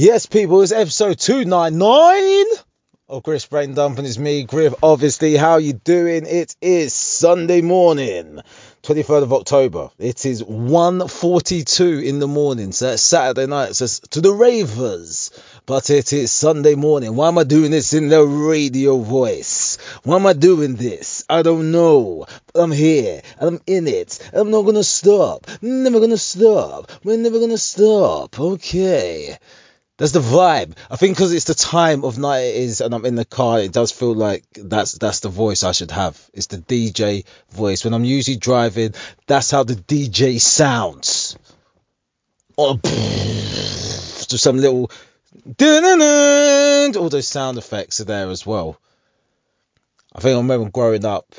Yes, people, it's episode 299 of Griff's Brain Dump, and it's me, Griff. Obviously, how you doing? It is Sunday morning, 23rd of October. It is 1.42 in the morning, so that's Saturday night. So to the ravers, but it is Sunday morning. Why am I doing this in the radio voice? Why am I doing this? I don't know. But I'm here, and I'm in it, and I'm not gonna stop. Never gonna stop. We're never gonna stop. Okay. That's the vibe. I think because it's the time of night it is, and I'm in the car, it does feel like that's that's the voice I should have. It's the DJ voice. When I'm usually driving, that's how the DJ sounds. Or some little all those sound effects are there as well. I think I remember growing up,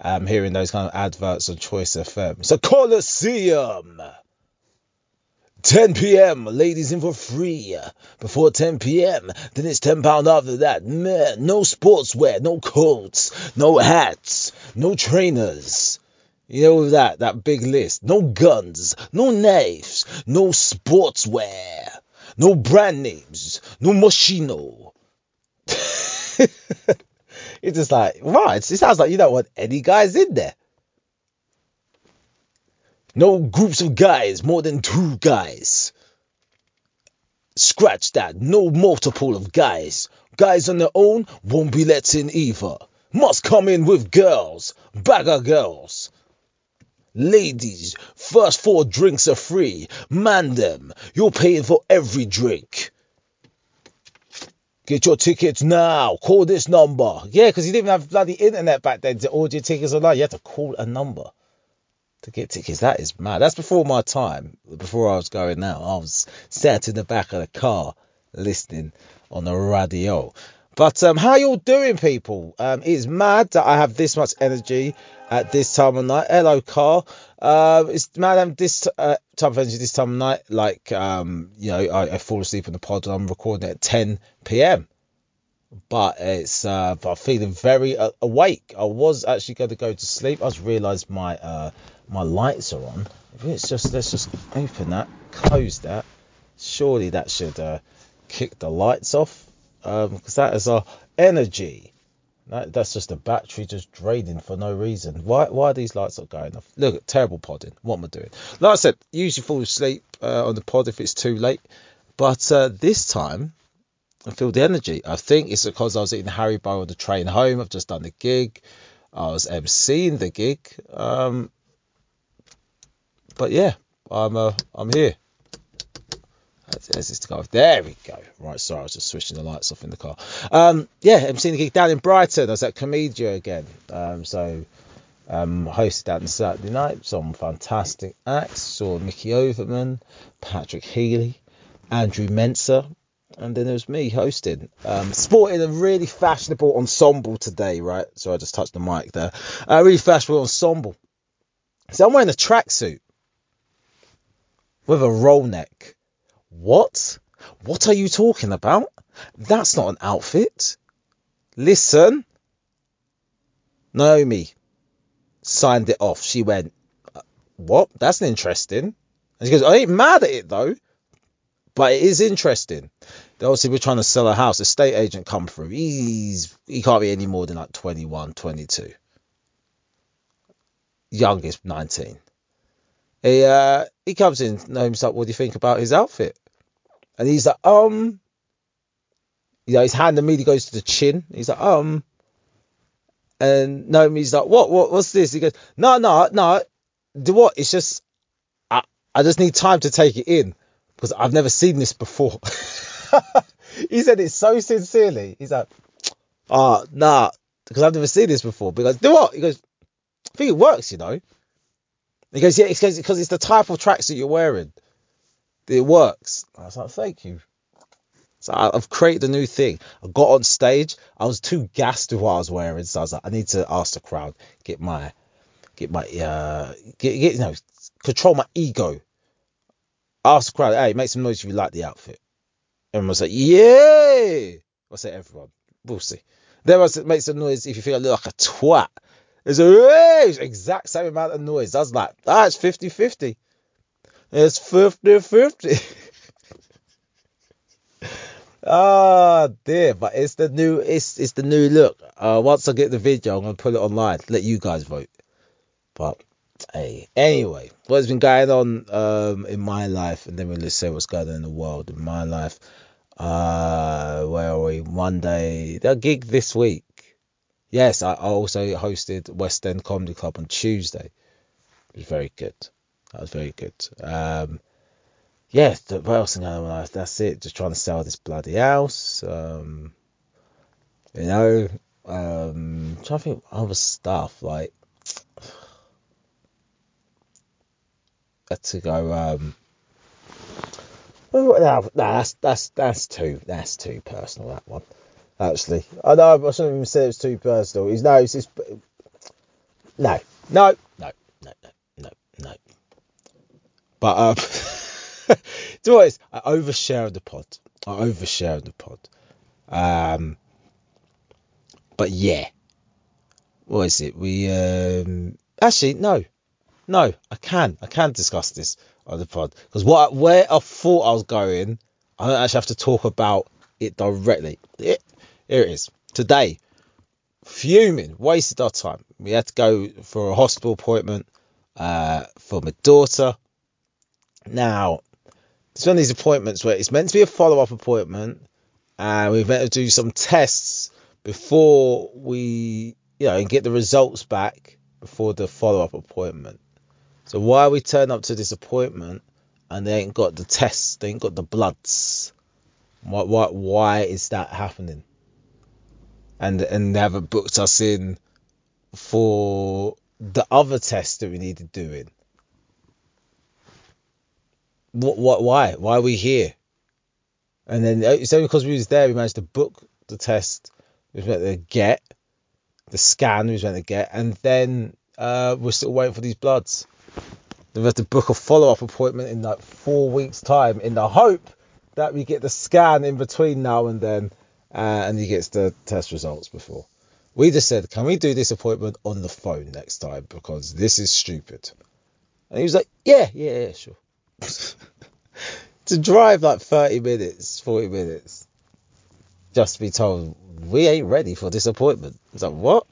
um, hearing those kind of adverts on Choice FM. It's a Coliseum. 10 p.m. Ladies in for free. Before 10 p.m. Then it's 10 pound after that. Man, no sportswear, no coats, no hats, no trainers. You know that that big list. No guns, no knives, no sportswear, no brand names, no Moschino. it's just like, right, it sounds like you don't want any guys in there. No groups of guys, more than two guys. Scratch that. No multiple of guys. Guys on their own won't be let in either. Must come in with girls. Bagger girls. Ladies, first four drinks are free. Man them. You're paying for every drink. Get your tickets now. Call this number. Yeah, because you didn't have bloody internet back then to order your tickets online. You had to call a number to get tickets. That is mad. That's before my time. Before I was going out, I was sat in the back of the car listening on the radio. But um, how you all doing, people? Um, it's mad that I have this much energy at this time of night. Hello, car. Uh, it's mad I'm this uh, type of energy this time of night. Like, um, you know, I, I fall asleep in the pod I'm recording at 10 p.m. But it's uh, I'm feeling very uh, awake. I was actually going to go to sleep. I just realised my uh, my lights are on. It's just let's just open that, close that. Surely that should uh, kick the lights off Um because um, that is our energy. That, that's just a battery just draining for no reason. Why why are these lights not going off? Look at terrible podding. What am I doing? Like I said, usually fall asleep uh, on the pod if it's too late, but uh, this time I feel the energy. I think it's because I was eating Haribo on the train home. I've just done the gig. I was emceeing the gig. Um, but yeah, I'm uh, I'm here. To go. There we go. Right, sorry, I was just switching the lights off in the car. Um, yeah, I'm seeing the gig down in Brighton. I was at Komedia again. Um, so um, hosted that on Saturday night. Some fantastic acts. Saw Mickey Overman, Patrick Healy, Andrew Mensah, and then there was me hosting. Um, sporting a really fashionable ensemble today, right? So I just touched the mic there. A really fashionable ensemble. So I'm wearing a tracksuit with a roll neck. What? What are you talking about? That's not an outfit. Listen. Naomi signed it off. She went, What? That's interesting. And she goes, I ain't mad at it though. But it is interesting. Obviously, we're trying to sell a house. A state agent come through. He's he can't be any more than like 21, 22. Youngest 19. He uh he comes in, Naomi's like, what do you think about his outfit? And he's like, um, you know, his hand immediately goes to the chin. He's like, um, and Naomi's like, what, what, what's this? He goes, no, no, no, do what? It's just, I, I just need time to take it in because I've never seen this before. he said it so sincerely. He's like, oh, nah, because I've never seen this before. Because do what? He goes, I think it works, you know. He goes, yeah, because it's the type of tracks that you're wearing. It works. I was like, thank you. So I've created a new thing. I got on stage. I was too gassed with what I was wearing, so I was like, I need to ask the crowd, get my, get my, uh, get, get you know, control my ego. Ask the crowd, hey, make some noise if you like the outfit. Everyone was like, yeah. I say everyone. We'll see. Then I said, make some noise if you feel like a twat. It's a exact same amount of noise. I was like, ah, it's 50 50. It's 50 50. Ah dear, but it's the new it's it's the new look. Uh, once I get the video, I'm gonna put it online. Let you guys vote. But hey, anyway, what's been going on um in my life, and then we'll say what's going on in the world in my life. Uh, where are we? Monday, the gig this week. Yes, I also hosted West End Comedy Club on Tuesday. It was very good. That was very good. Um, yeah, what else in my life? That's it. Just trying to sell this bloody house. Um, you know, um, trying to think of other stuff like to go. Um, no, no, that's that's that's too that's too personal. That one, actually. I know I shouldn't even say it's too personal. He's no, it's just no, no, no, no, no, no, no. But um. Do you know? I overshare the pod. I overshare the pod. Um, but yeah, what is it? We um, actually no, no. I can I can discuss this on the pod because what where I thought I was going, I don't actually have to talk about it directly. It, here it is today. Fuming, wasted our time. We had to go for a hospital appointment uh, for my daughter. Now, it's one of these appointments where it's meant to be a follow up appointment, and we're meant to do some tests before we, you know, and get the results back before the follow up appointment. So why we turn up to this appointment and they ain't got the tests, they ain't got the bloods? Why, why, why is that happening? And and they haven't booked us in for the other tests that we needed doing. What, what, why? Why are we here? And then uh, it's only because we was there we managed to book the test we was meant to get, the scan we was meant to get, and then uh, we're still waiting for these bloods. We have to book a follow up appointment in like four weeks' time in the hope that we get the scan in between now and then, uh, and he gets the test results before. We just said, can we do this appointment on the phone next time because this is stupid. And he was like, yeah, yeah, yeah, sure. to drive like 30 minutes, 40 minutes, just to be told we ain't ready for this appointment. It's like, what?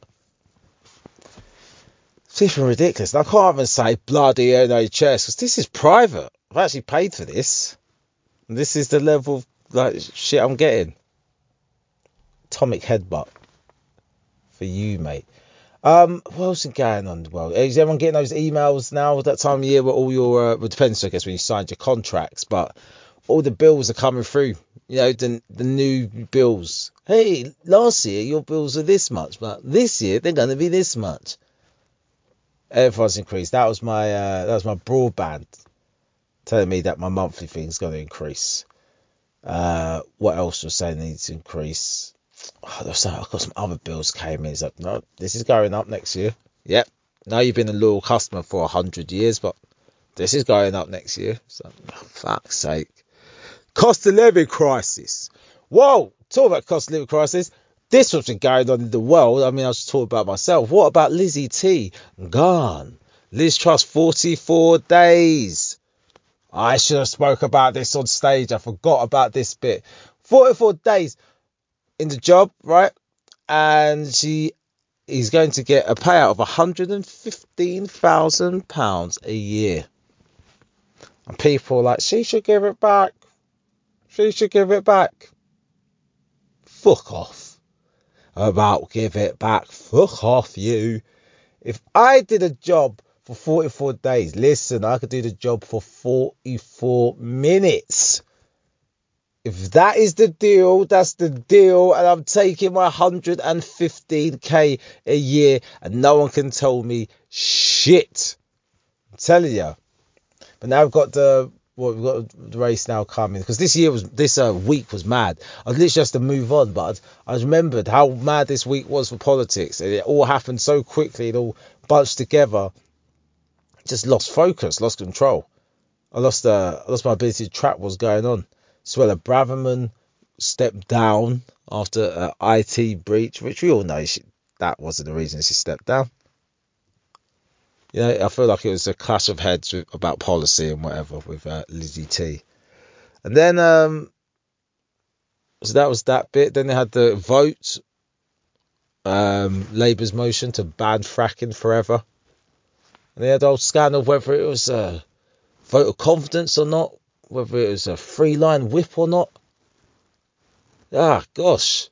It's even ridiculous. And I can't even say bloody NHS because this is private. I've actually paid for this. And this is the level of like shit I'm getting. Atomic headbutt for you, mate. Um, what else is going on world? Is everyone getting those emails now? That time of year where all your uh, well, depends, I guess, when you signed your contracts, but all the bills are coming through. You know, the the new bills. Hey, last year your bills were this much, but this year they're going to be this much. Everyone's increased. That was my uh, that was my broadband telling me that my monthly thing is going to increase. Uh, what else was saying needs to increase? oh, I've got some other bills came in. It's like, no, this is going up next year. Yep. Now you've been a loyal customer for a hundred years, but this is going up next year. So, oh, fuck's sake. Cost of living crisis. Whoa, talk about cost of living crisis. This what's been going on in the world. I mean, I was talking about myself. What about Lizzie T? Gone. Liz Truss 44 days. I should have spoke about this on stage. I forgot about this bit. 44 days in the job, right? And she is going to get a payout of £115,000 a year. And people like, she should give it back. She should give it back. Fuck off. About give it back. Fuck off, you. If I did a job for 44 days, listen, I could do the job for 44 minutes. If that is the deal, that's the deal, and I'm taking my 115k a year, and no one can tell me shit. I'm telling you. But now I've got the well, we've got the race now coming because this year was this uh, week was mad. I literally just to move on, but I, I remembered how mad this week was for politics, it all happened so quickly. It all bunched together. Just lost focus, lost control. I lost uh, lost my ability to track what's going on. Suella Braverman stepped down after an IT breach, which we all know she, that wasn't the reason she stepped down. You know, I feel like it was a clash of heads with, about policy and whatever with uh, Lizzie T. And then um, So that was that bit. Then they had the vote, um, Labour's motion to ban fracking forever. And they had the whole whether it was a vote of confidence or not, whether it was a free line whip or not. Ah, gosh.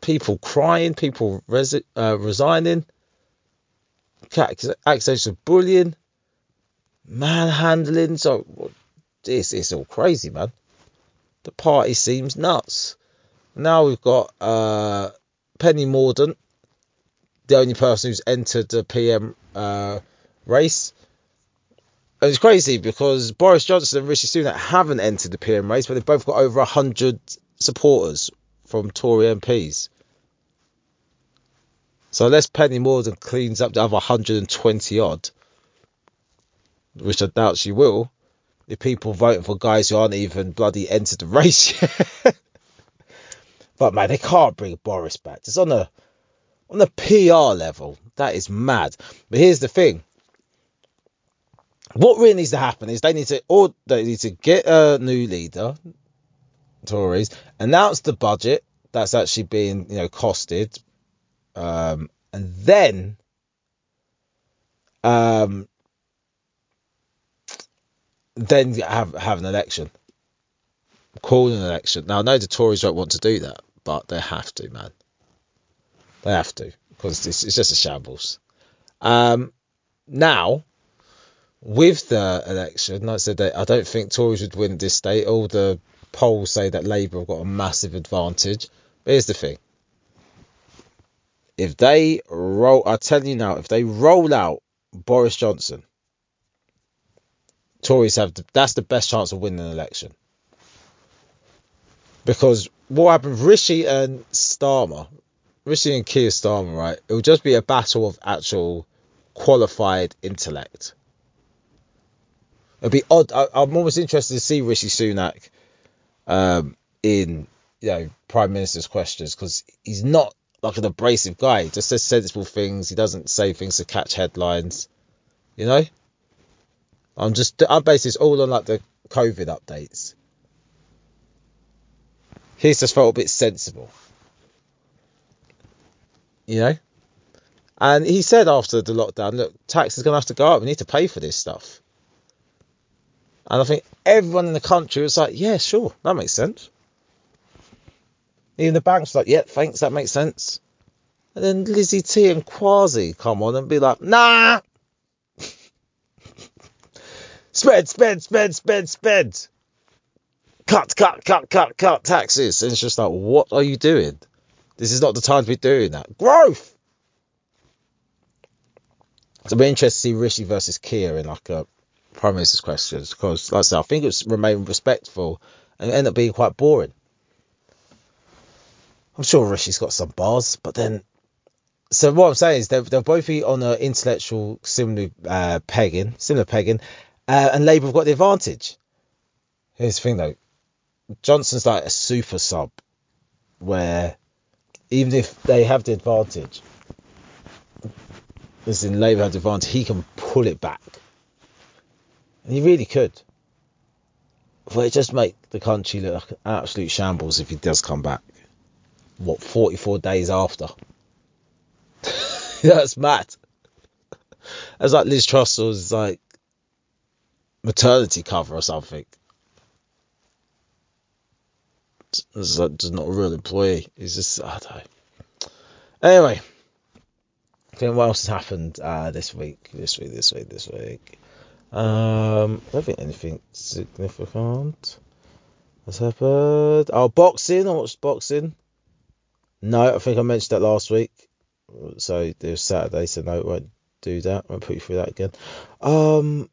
People crying, people resi- uh, resigning, of bullying, manhandling. So, this is all crazy, man. The party seems nuts. Now we've got uh, Penny Mordaunt, the only person who's entered the PM uh, race. And it's crazy because Boris Johnson and Rishi Sunak haven't entered the PM race, but they've both got over 100 supporters from Tory MPs. So unless Penny Mordaunt cleans up the other 120 odd, which I doubt she will, the people voting for guys who aren't even bloody entered the race yet. but man, they can't bring Boris back. It's on a on a PR level. That is mad. But here's the thing. What really needs to happen is they need to or they need to get a new leader, Tories, announce the budget that's actually being, you know, costed. Um, and then um, then have have an election, call an election. Now I know the Tories don't want to do that, but they have to, man. They have to because it's, it's just a shambles. Um, now with the election, like I said, I don't think Tories would win this state. All the polls say that Labour have got a massive advantage. But here's the thing: if they roll, I tell you now, if they roll out Boris Johnson Tories have the, that's the best chance of winning an election. Because what happened, with Rishi and Starmer, Rishi and Keir Starmer, right? It will just be a battle of actual qualified intellect. It'd be odd. I, am almost interested to see Rishi Sunak um, in you know prime minister's questions because he's not like an abrasive guy. He just says sensible things. He doesn't say things to catch headlines. You know. I'm just I base this all on like the COVID updates. He's just felt a bit sensible. You know? And he said after the lockdown, look, tax is gonna have to go up, we need to pay for this stuff. And I think everyone in the country was like, Yeah, sure, that makes sense. Even the banks like, Yeah, thanks, that makes sense. And then Lizzie T and Kwasi come on and be like, nah, Spend, spend, spend, spend, spend. Cut, cut, cut, cut, cut taxes. And it's just like, what are you doing? This is not the time to be doing that. Growth. So we're interested to see Rishi versus Keir in like a prime minister's questions because, like I said, I think it's remain respectful and end up being quite boring. I'm sure Rishi's got some bars, but then. So what I'm saying is they'll, they'll both be on an intellectual similar uh, pegging, similar pegging, uh, and Labour have got the advantage. Here's the thing though Johnson's like a super sub where even if they have the advantage, as in Labour have the advantage, he can pull it back. And he really could. But it just make the country look absolute shambles if he does come back. What, 44 days after? That's mad. As like Liz Truss was like, maternity cover or something. It's like just not a real employee. He's just I don't know. Anyway, I think what else has happened uh, this week? This week, this week, this week. Um, I don't think anything significant has happened. Oh, boxing. I watched boxing. No, I think I mentioned that last week. So it was Saturday, so no, I won't do that. I won't put you through that again. Um,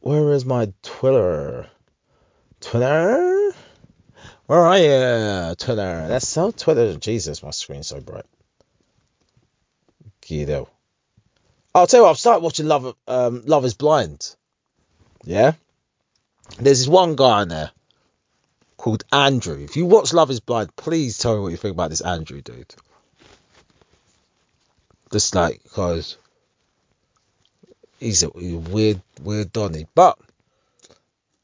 where is my Twitter? Twitter? Where are you, Twitter? That's so Twitter. Jesus, my screen's so bright. Guido. I'll tell you what, I've started watching Love, um, Love is Blind. Yeah? There's this one guy in there called Andrew. If you watch Love is Blind, please tell me what you think about this Andrew dude. Just like, because he's a, weird, weird Donny. But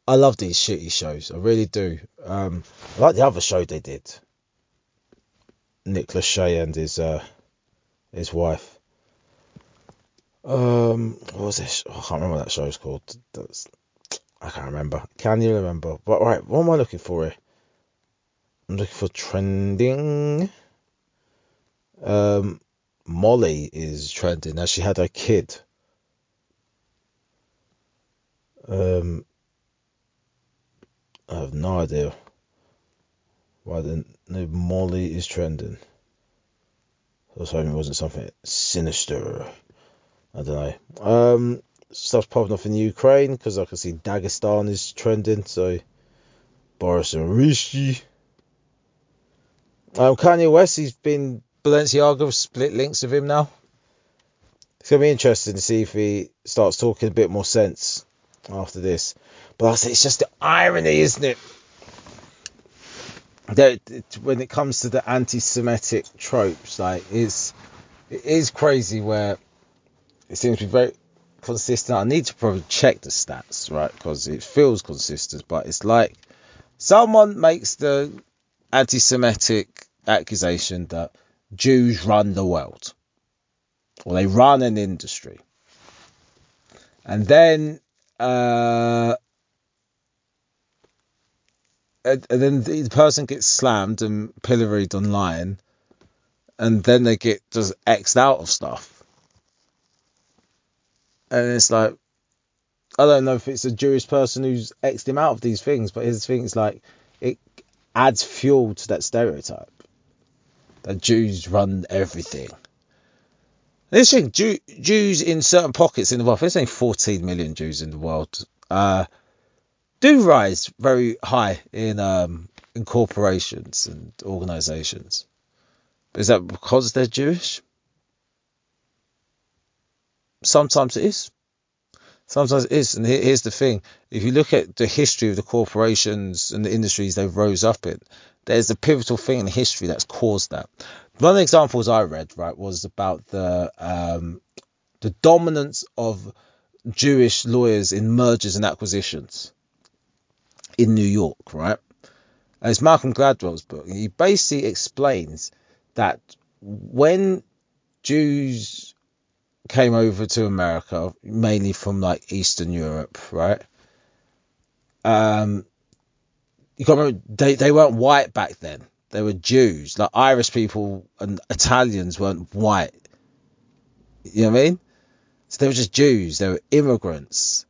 I love these shitty shows. I really do. Um, I like the other show they did. Nick Lachey and his uh, his wife. Um, what was this? Oh, I can't remember what that show's called. That's, I can't remember. Can you remember? But right, what am I looking for here? I'm looking for trending. Um, Molly is trending. Now she had a kid. Um, I have no idea why the new Molly is trending. I was hoping it wasn't something sinister. I don't know. Um, stuff's popping off in Ukraine because I can see Dagestan is trending. So Boris and Rishi. Um, Kanye West, he's been Balenciaga split links with him now. It's gonna be interesting to see if he starts talking a bit more sense after this. But I say it's just the irony, isn't it? That when it comes to the anti-Semitic tropes, like it's it is crazy where it seems to be very consistent. I need to probably check the stats, right? Because it feels consistent, but it's like someone makes the anti-Semitic accusation that Jews run the world or they run an industry, and then uh, and, and then the person gets slammed and pilloried online, and then they get just xed out of stuff, and it's like I don't know if it's a Jewish person who's exed him out of these things, but his thing is like it adds fuel to that stereotype that Jews run everything. This thing, Jew, Jews in certain pockets in the world, there's only 14 million Jews in the world, uh, do rise very high in um, in corporations and organisations. Is that because they're Jewish? Sometimes it is. Sometimes it is. And here's the thing if you look at the history of the corporations and the industries they rose up in, there's a pivotal thing in history that's caused that. One of the examples I read, right, was about the um, the dominance of Jewish lawyers in mergers and acquisitions in New York, right? And it's Malcolm Gladwell's book. He basically explains that when Jews came over to America, mainly from like Eastern Europe, right? Um, you got to remember they, they weren't white back then. They were Jews. Like Irish people and Italians weren't white. You know what I mean? So they were just Jews. They were immigrants.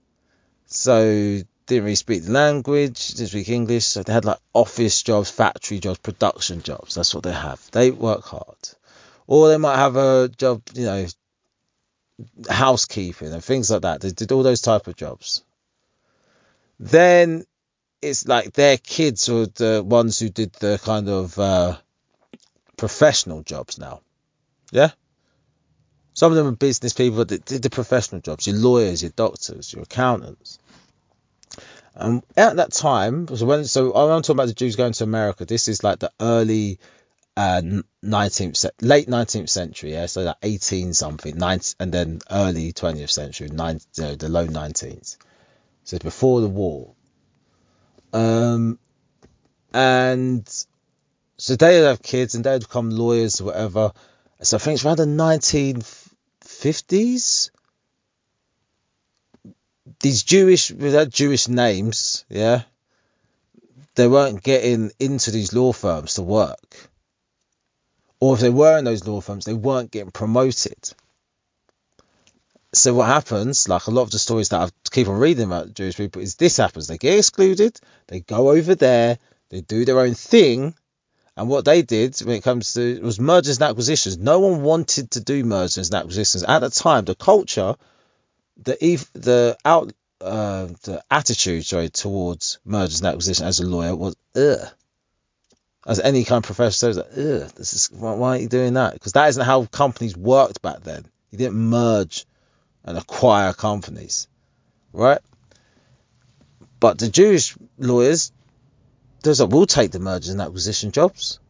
So didn't really speak the language, didn't speak English. So they had like office jobs, factory jobs, production jobs. That's what they have. They work hard. Or they might have a job, you know, housekeeping and things like that. They did all those type of jobs. Then it's like their kids were the ones who did the kind of uh, professional jobs now. Yeah? Some of them are business people that did the professional jobs, your lawyers, your doctors, your accountants. And at that time, so when so I'm talking about the Jews going to America. This is like the early uh, 19th, late 19th century, yeah, so like 18 something, 19, and then early 20th century, nine, you know, the low 19s. So before the war. Um, and so they would have kids and they would become lawyers or whatever. So I think it's around the 1950s. These Jewish, without Jewish names, yeah, they weren't getting into these law firms to work or if they were in those law firms, they weren't getting promoted. So what happens, like a lot of the stories that I keep on reading about Jewish people, is this happens. They get excluded, they go over there, they do their own thing, and what they did when it comes to was mergers and acquisitions. No one wanted to do mergers and acquisitions at the time. The culture, the the out uh, the attitude sorry towards mergers and acquisitions as a lawyer was ugh as any kind of professional says, like, this is why, why are you doing that? Because that isn't how companies worked back then. You didn't merge and acquire companies, right? But the Jewish lawyers, there's like, we'll take the mergers and acquisition jobs.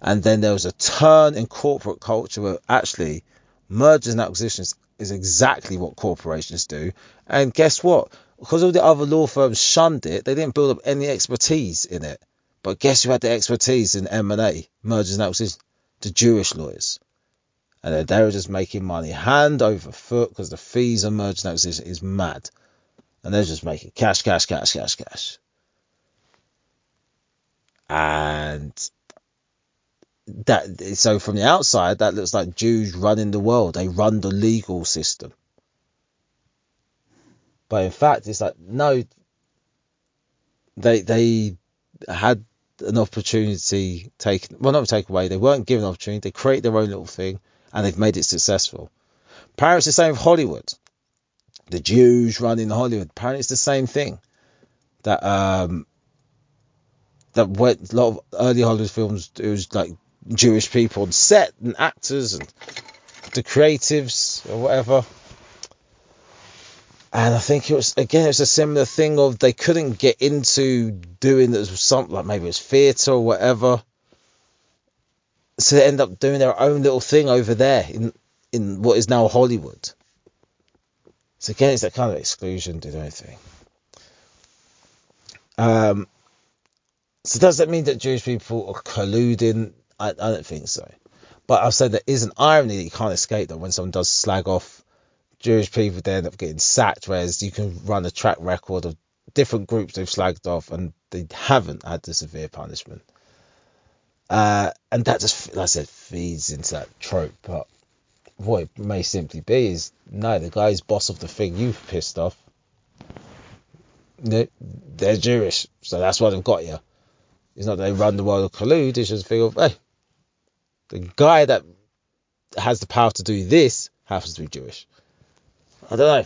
And then there was a turn in corporate culture where actually mergers and acquisitions is exactly what corporations do. And guess what? because all the other law firms shunned it, they didn't build up any expertise in it. But guess who had the expertise in M&A, mergers and acquisitions? The Jewish lawyers. And they were just making money hand over foot because the fees on mergers and acquisitions is mad. And they're just making cash, cash, cash, cash, cash. And that so from the outside that looks like Jews running the world. They run the legal system. But in fact, it's like no. They they had an opportunity taken. Well, not take away. They weren't given an opportunity. They create their own little thing, and they've made it successful. Apparently, it's the same with Hollywood. The Jews running Hollywood. Apparently, it's the same thing. That um that went a lot of early Hollywood films. It was like Jewish people on set and actors and the creatives or whatever. And I think it was again, it was a similar thing of they couldn't get into doing something like maybe it was theatre or whatever. So they end up doing their own little thing over there in in what is now Hollywood. So again, it's that kind of exclusion, do not think? Um, so does that mean that Jewish people are colluding? I, I don't think so. But I've said there is an irony that you can't escape that when someone does slag off Jewish people they end up getting sacked, whereas you can run a track record of different groups they've slagged off and they haven't had the severe punishment. Uh, and that just, like I said, feeds into that trope. But what it may simply be is no, the guy's boss of the thing you've pissed off, they're Jewish, so that's why they've got you. It's not that they run the world of collude, it's just a thing of, hey, the guy that has the power to do this happens to be Jewish. I don't know.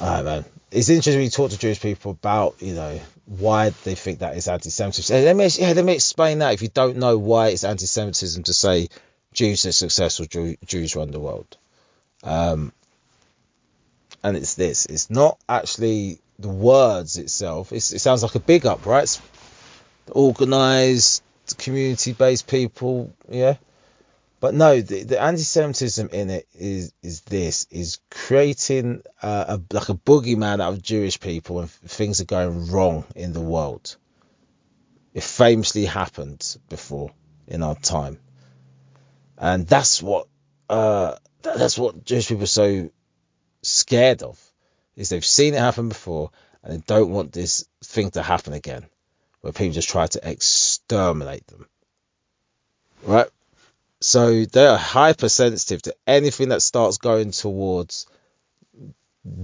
Alright, man. It's interesting when you talk to Jewish people about, you know, why they think that is anti-Semitism. Let me, yeah, let me explain that. If you don't know why it's anti-Semitism to say Jews are successful, Jew, Jews run the world. Um, and it's this. It's not actually the words itself. It's, it sounds like a big up, right? It's organized, community-based people, yeah. But no, the, the anti-Semitism in it is is this is creating a, like a boogeyman out of Jewish people when things are going wrong in the world. It famously happened before in our time, and that's what uh, that's what Jewish people are so scared of is they've seen it happen before and they don't want this thing to happen again, where people just try to exterminate them. Right? So they are hypersensitive to anything that starts going towards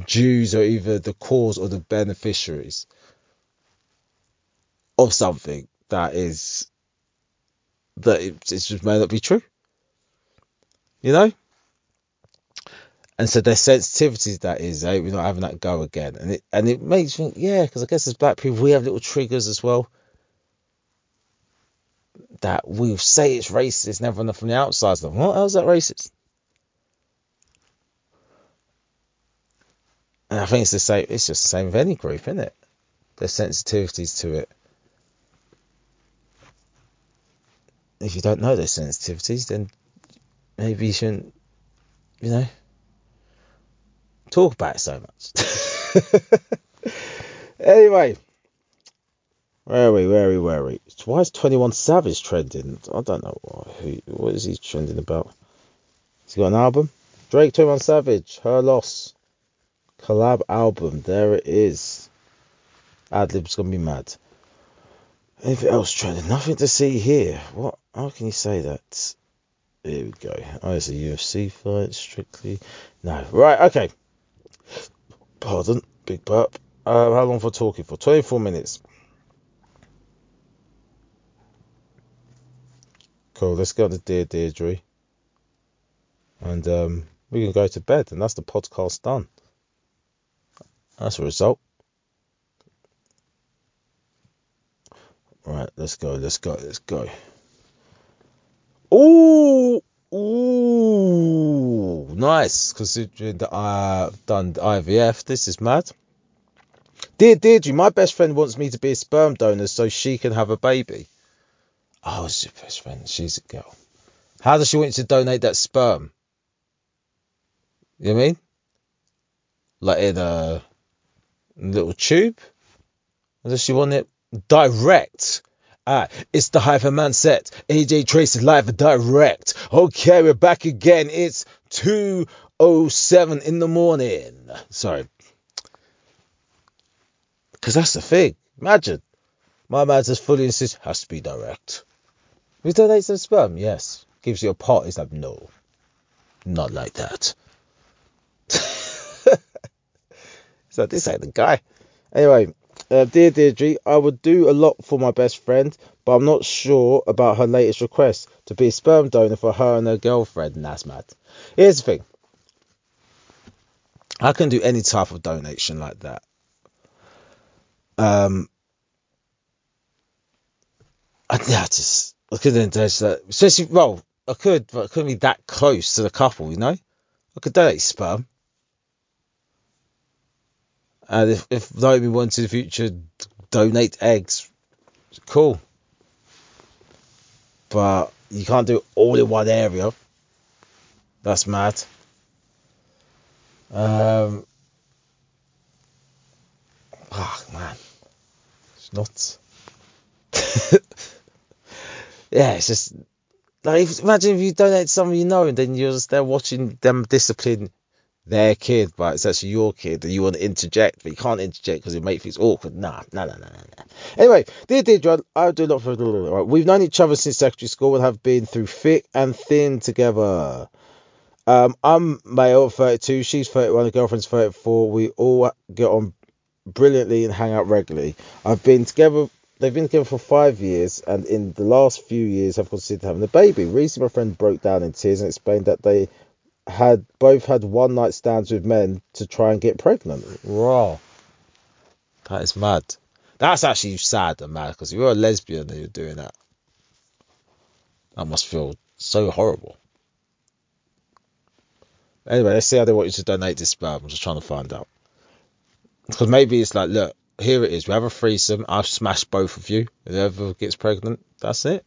Jews or either the cause or the beneficiaries of something that is that it, it just may not be true. You know? And so their sensitivities that is, eh, we're not having that go again. And it and it makes me yeah, because I guess as black people we have little triggers as well that we say it's racist, never from the outside. Like, what else that racist? And I think it's the same. It's just the same with any group, isn't it? There's sensitivities to it. If you don't know those sensitivities, then maybe you shouldn't, you know, talk about it so much. anyway, Where are we? Why is 21 Savage trending? I don't know. Who, what is he trending about? He's he got an album? Drake 21 Savage, Her Loss. Collab album. There it is. Adlib's gonna be mad. Anything else trending? Nothing to see here. What? How can you say that? Here we go. Oh, it's a UFC fight, strictly. No. Right, okay. Pardon. Big burp. Uh, how long for talking for? 24 minutes. Cool. Let's go to Dear Deirdre. And um, we can go to bed. And that's the podcast done. That's a result. Right, let's go, let's go, let's go. Ooh, ooh, nice. Considering that I've done IVF, this is mad. Dear Deirdre, my best friend wants me to be a sperm donor so she can have a baby. Oh, she's your best friend. She's a girl. How does she want you to donate that sperm? You know what I mean? Like in a little tube. Or does she want it direct? Ah, it's the Hyperman set. AJ Tracey live direct. Okay, we're back again. It's 2.07 in the morning. Sorry. Because that's the thing. Imagine. My man just fully insists, has to be direct. We donate some sperm? Yes. Gives you a pot. He's like, no. Not like that. so this ain't the guy. Anyway, uh, dear Deirdre, I would do a lot for my best friend, but I'm not sure about her latest request to be a sperm donor for her and her girlfriend. And that's mad. Here's the thing. I can do any type of donation like that. Um, I, I just I couldn't do that. Especially, well, I could, but I couldn't be that close to the couple, you know. I could donate sperm. And if, if Naomi wants in the future donate eggs, cool. But you can't do it all in one area. That's mad. Um, oh man, it's not. yeah, it's just like if, imagine if you donate to someone you know and then you're just there watching them discipline their kid, but it's actually your kid, and you want to interject, but you can't interject because it makes things awkward. Nah, nah, nah, nah, nah. Anyway, dear Deirdre, I do for. Right, we've known each other since secondary school and have been through thick and thin together. Um, I'm male, 32. She's 31. Her girlfriend's 34. We all get on brilliantly and hang out regularly. I've been together. They've been together for five years, and in the last few years, have considered having a baby. Recently, my friend broke down in tears and explained that they had both had one night stands with men to try and get pregnant. Raw. That is mad. That's actually sad and mad because you're a lesbian and you're doing that, that must feel so horrible. Anyway, let's see how they want you to donate this sperm. I'm just trying to find out. Because maybe it's like, look, here it is. We have a threesome. I've smashed both of you. Whoever gets pregnant, that's it.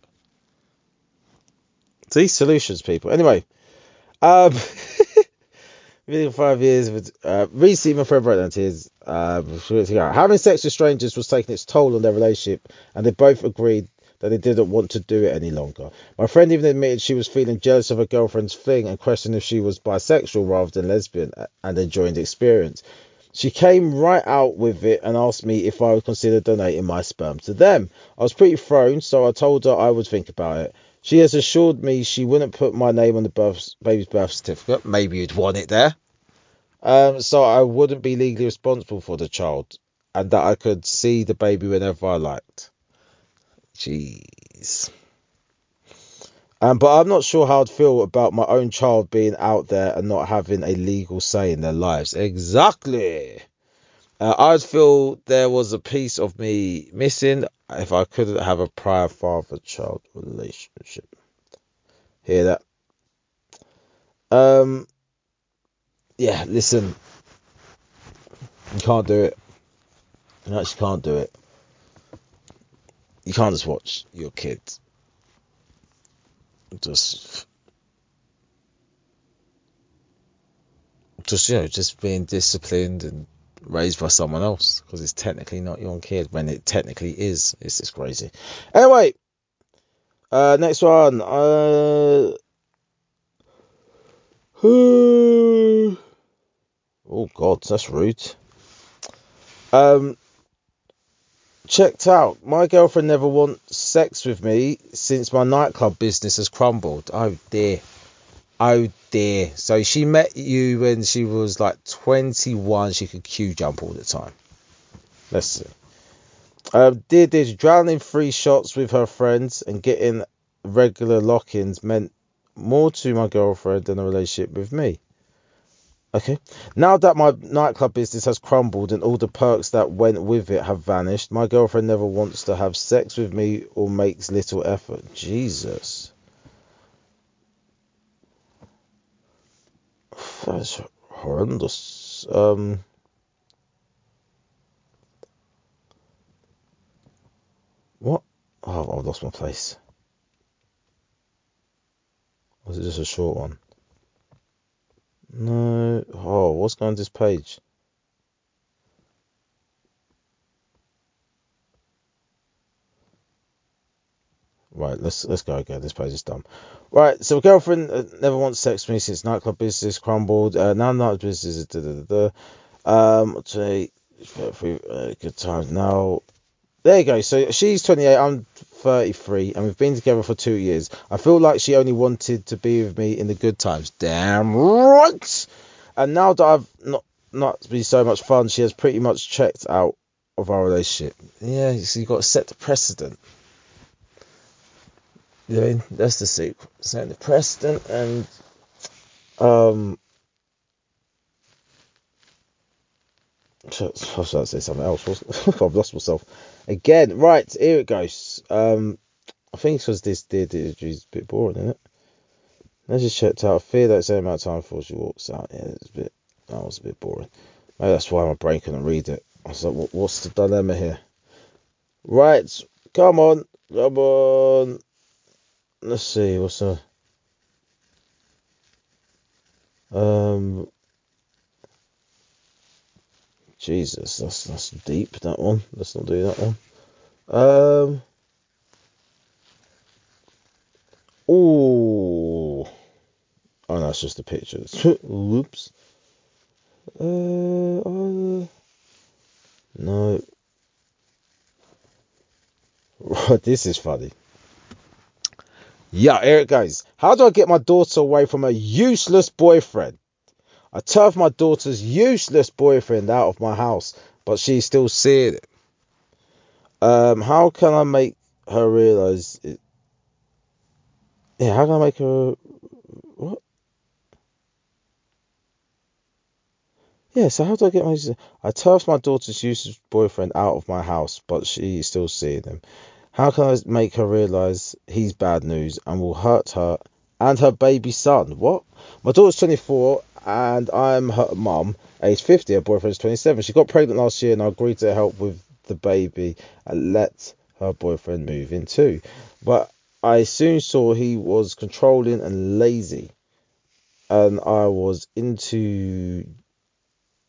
See, solutions, people. Anyway, um, within five years, with, uh, recently my friend wrote tears. Uh, having sex with strangers was taking its toll on their relationship, and they both agreed that they didn't want to do it any longer. My friend even admitted she was feeling jealous of her girlfriend's fling and questioned if she was bisexual rather than lesbian and enjoying the experience. She came right out with it and asked me if I would consider donating my sperm to them. I was pretty thrown, so I told her I would think about it. She has assured me she wouldn't put my name on the birth, baby's birth certificate. Maybe you'd want it there. Um, so I wouldn't be legally responsible for the child, and that I could see the baby whenever I liked. Jeez. Um, but I'm not sure how I'd feel about my own child being out there and not having a legal say in their lives. Exactly. Uh, I'd feel there was a piece of me missing if I couldn't have a prior father child relationship. Hear that? Um, yeah, listen, you can't do it. You actually can't do it. You can't just watch your kids just just you know just being disciplined and raised by someone else because it's technically not your own kid when it technically is. It's just crazy. Anyway, uh, next one. Uh, oh God, that's rude. Um, checked out. My girlfriend never wants sex with me since my nightclub business has crumbled. Oh dear. Oh dear. So she met you when she was like 21. She could queue jump all the time. Let's see. Um, dear, dear, drowning free shots with her friends and getting regular lock ins meant more to my girlfriend than a relationship with me. Okay. Now that my nightclub business has crumbled and all the perks that went with it have vanished, my girlfriend never wants to have sex with me or makes little effort. Jesus. That's horrendous. Um. What? Oh, I've lost my place. Was it just a short one? No. Oh, what's going on this page? Right, let's let's go again. This page is dumb. Right, so girlfriend uh, never wants sex with me since nightclub business crumbled. Uh, now nightclub business is da da da da. Um, take uh, good times now. There you go. So she's 28. I'm 33, and we've been together for two years. I feel like she only wanted to be with me in the good times. Damn right. And now that I've not not been so much fun, she has pretty much checked out of our relationship. Yeah, so you've got to set the precedent. You know, that's the secret. Setting the precedent and um I was trying to say something else. I've lost myself again. Right, here it goes. Um, I think it's because this dear Deirdre is a bit boring, isn't it? Let's just checked out. I fear that same amount of time before she walks out. Yeah, it's a bit. That was a bit boring. Maybe that's why my brain couldn't read it. I was like, what, what's the dilemma here? Right, come on, come on. Let's see, what's the um Jesus, that's that's deep that one. Let's not do that one. Um Oh Oh no, it's just the pictures. Whoops. Uh, uh no. this is funny. Yeah, here it goes. How do I get my daughter away from a useless boyfriend? I turf my daughter's useless boyfriend out of my house, but she's still seeing it. Um, how can I make her realize it? Yeah, how can I make her what? Yeah, so how do I get my? I turf my daughter's useless boyfriend out of my house, but she's still seeing him. How can I make her realize he's bad news and will hurt her and her baby son? What? My daughter's 24 and I'm her mum, age 50. Her boyfriend's 27. She got pregnant last year and I agreed to help with the baby and let her boyfriend move in too. But I soon saw he was controlling and lazy. And I was into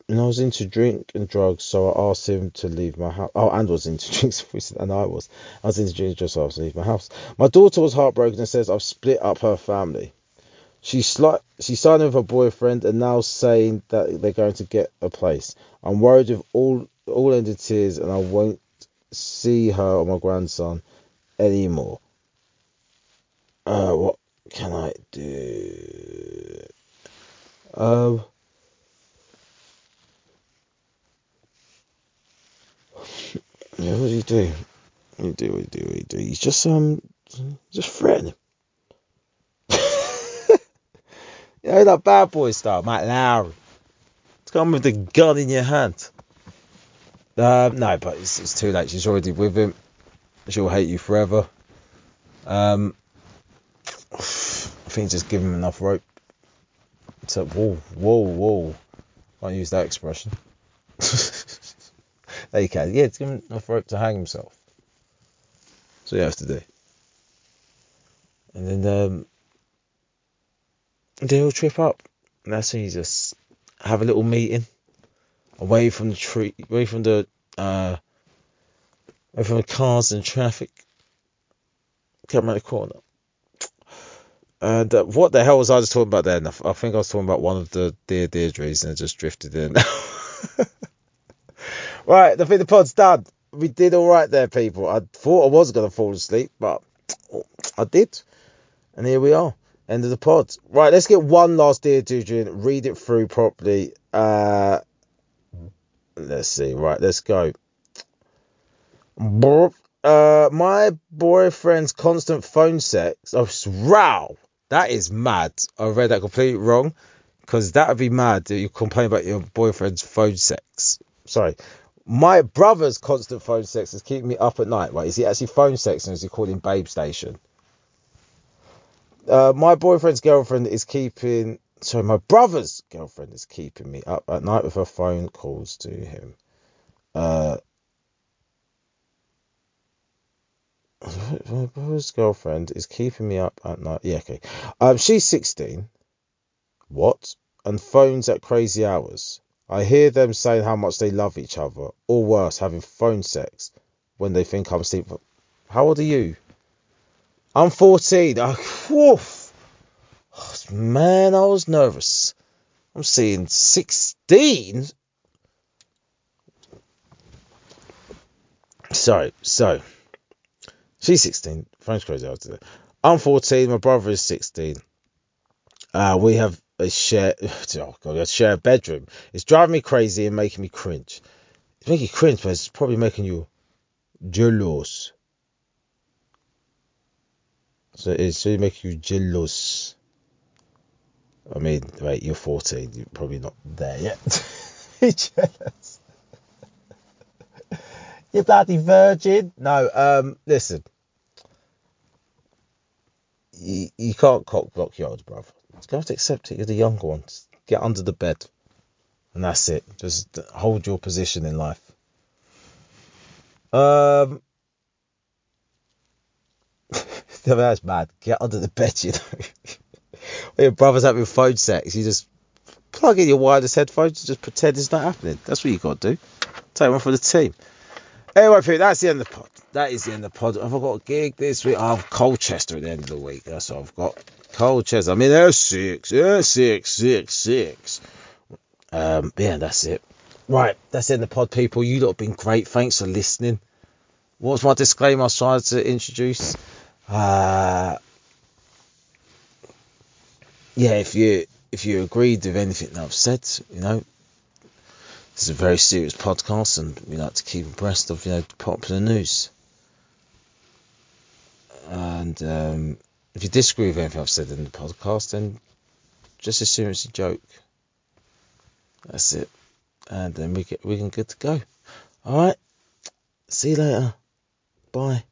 and I was into drink and drugs, so I asked him to leave my house. Oh, and was into drinks, and I was. I was into drinks so I was to leave my house. My daughter was heartbroken and says I've split up her family. She's sli- she's signing with her boyfriend and now saying that they're going to get a place. I'm worried with all all ended tears and I won't see her or my grandson anymore. Uh, what can I do? Um. Yeah, what do you do? What do you do? What do you do? You just um, just threatening. you that bad boy style, Matt Lowry. It's come with the gun in your hand. Um, no, but it's, it's too late. She's already with him. She'll hate you forever. Um, I think just give him enough rope. To, whoa, whoa, whoa. Can't use that expression. there you can. Yeah, give him enough rope to hang himself. So you have to do. And then um, they'll trip up. And that's when you just have a little meeting away from the tree, away from the uh, away from the cars and traffic. Come around the corner. And uh, what the hell was I just talking about then? I think I was talking about one of the Dear Deirdres and just drifted in. right, I think the pod's done. We did all right there, people. I thought I was going to fall asleep, but I did. And here we are. End of the pod. Right, let's get one last Dear Deirdre read it through properly. Uh, let's see. Right, let's go. Uh, my boyfriend's constant phone sex. Oh, row. That is mad. I read that completely wrong. Because that would be mad that you complain about your boyfriend's phone sex. Sorry. My brother's constant phone sex is keeping me up at night. Right? Is he actually phone sex or is he calling Babe Station? Uh, my boyfriend's girlfriend is keeping. Sorry, my brother's girlfriend is keeping me up at night with her phone calls to him. Uh, my brother's girlfriend is keeping me up at night. Yeah, okay. Um, she's 16. What? And phones at crazy hours. I hear them saying how much they love each other, or worse, having phone sex when they think I'm asleep. How old are you? I'm 14. I, woof. Man, I was nervous. I'm seeing 16. Sorry, so she's 16. Frank's crazy after I'm 14. My brother is 16. Uh, we have a share. Oh god, a share bedroom. It's driving me crazy and making me cringe. It's making you cringe, but it's probably making you jealous. So it's really make you jealous. I mean, wait, you're 14. You're probably not there yet. jealous. you bloody virgin. No, um, listen. You, you can't cock block your brother. You have to accept it. You're the younger one. Just get under the bed. And that's it. Just hold your position in life. Um, that's mad. Get under the bed, you know. your brother's having phone sex, you just plug in your wireless headphones and just pretend it's not happening. That's what you got to do. Take one for the team. Anyway, Pete, that's the end of the pod. That is the end of the pod. I've got a gig this week? I have Colchester at the end of the week. That's what I've got. Colchester. I mean, there's six. There's six, six, six. Um, yeah, that's it. Right, that's the end of the pod, people. You lot have been great. Thanks for listening. What was my disclaimer I trying to introduce? Uh, yeah, if you if you agreed with anything that I've said, you know, this is a very serious podcast, and we like to keep abreast of you know popular news. And um, if you disagree with anything I've said in the podcast, then just assume it's a joke. That's it, and then we get we can good to go. All right. See you later. Bye.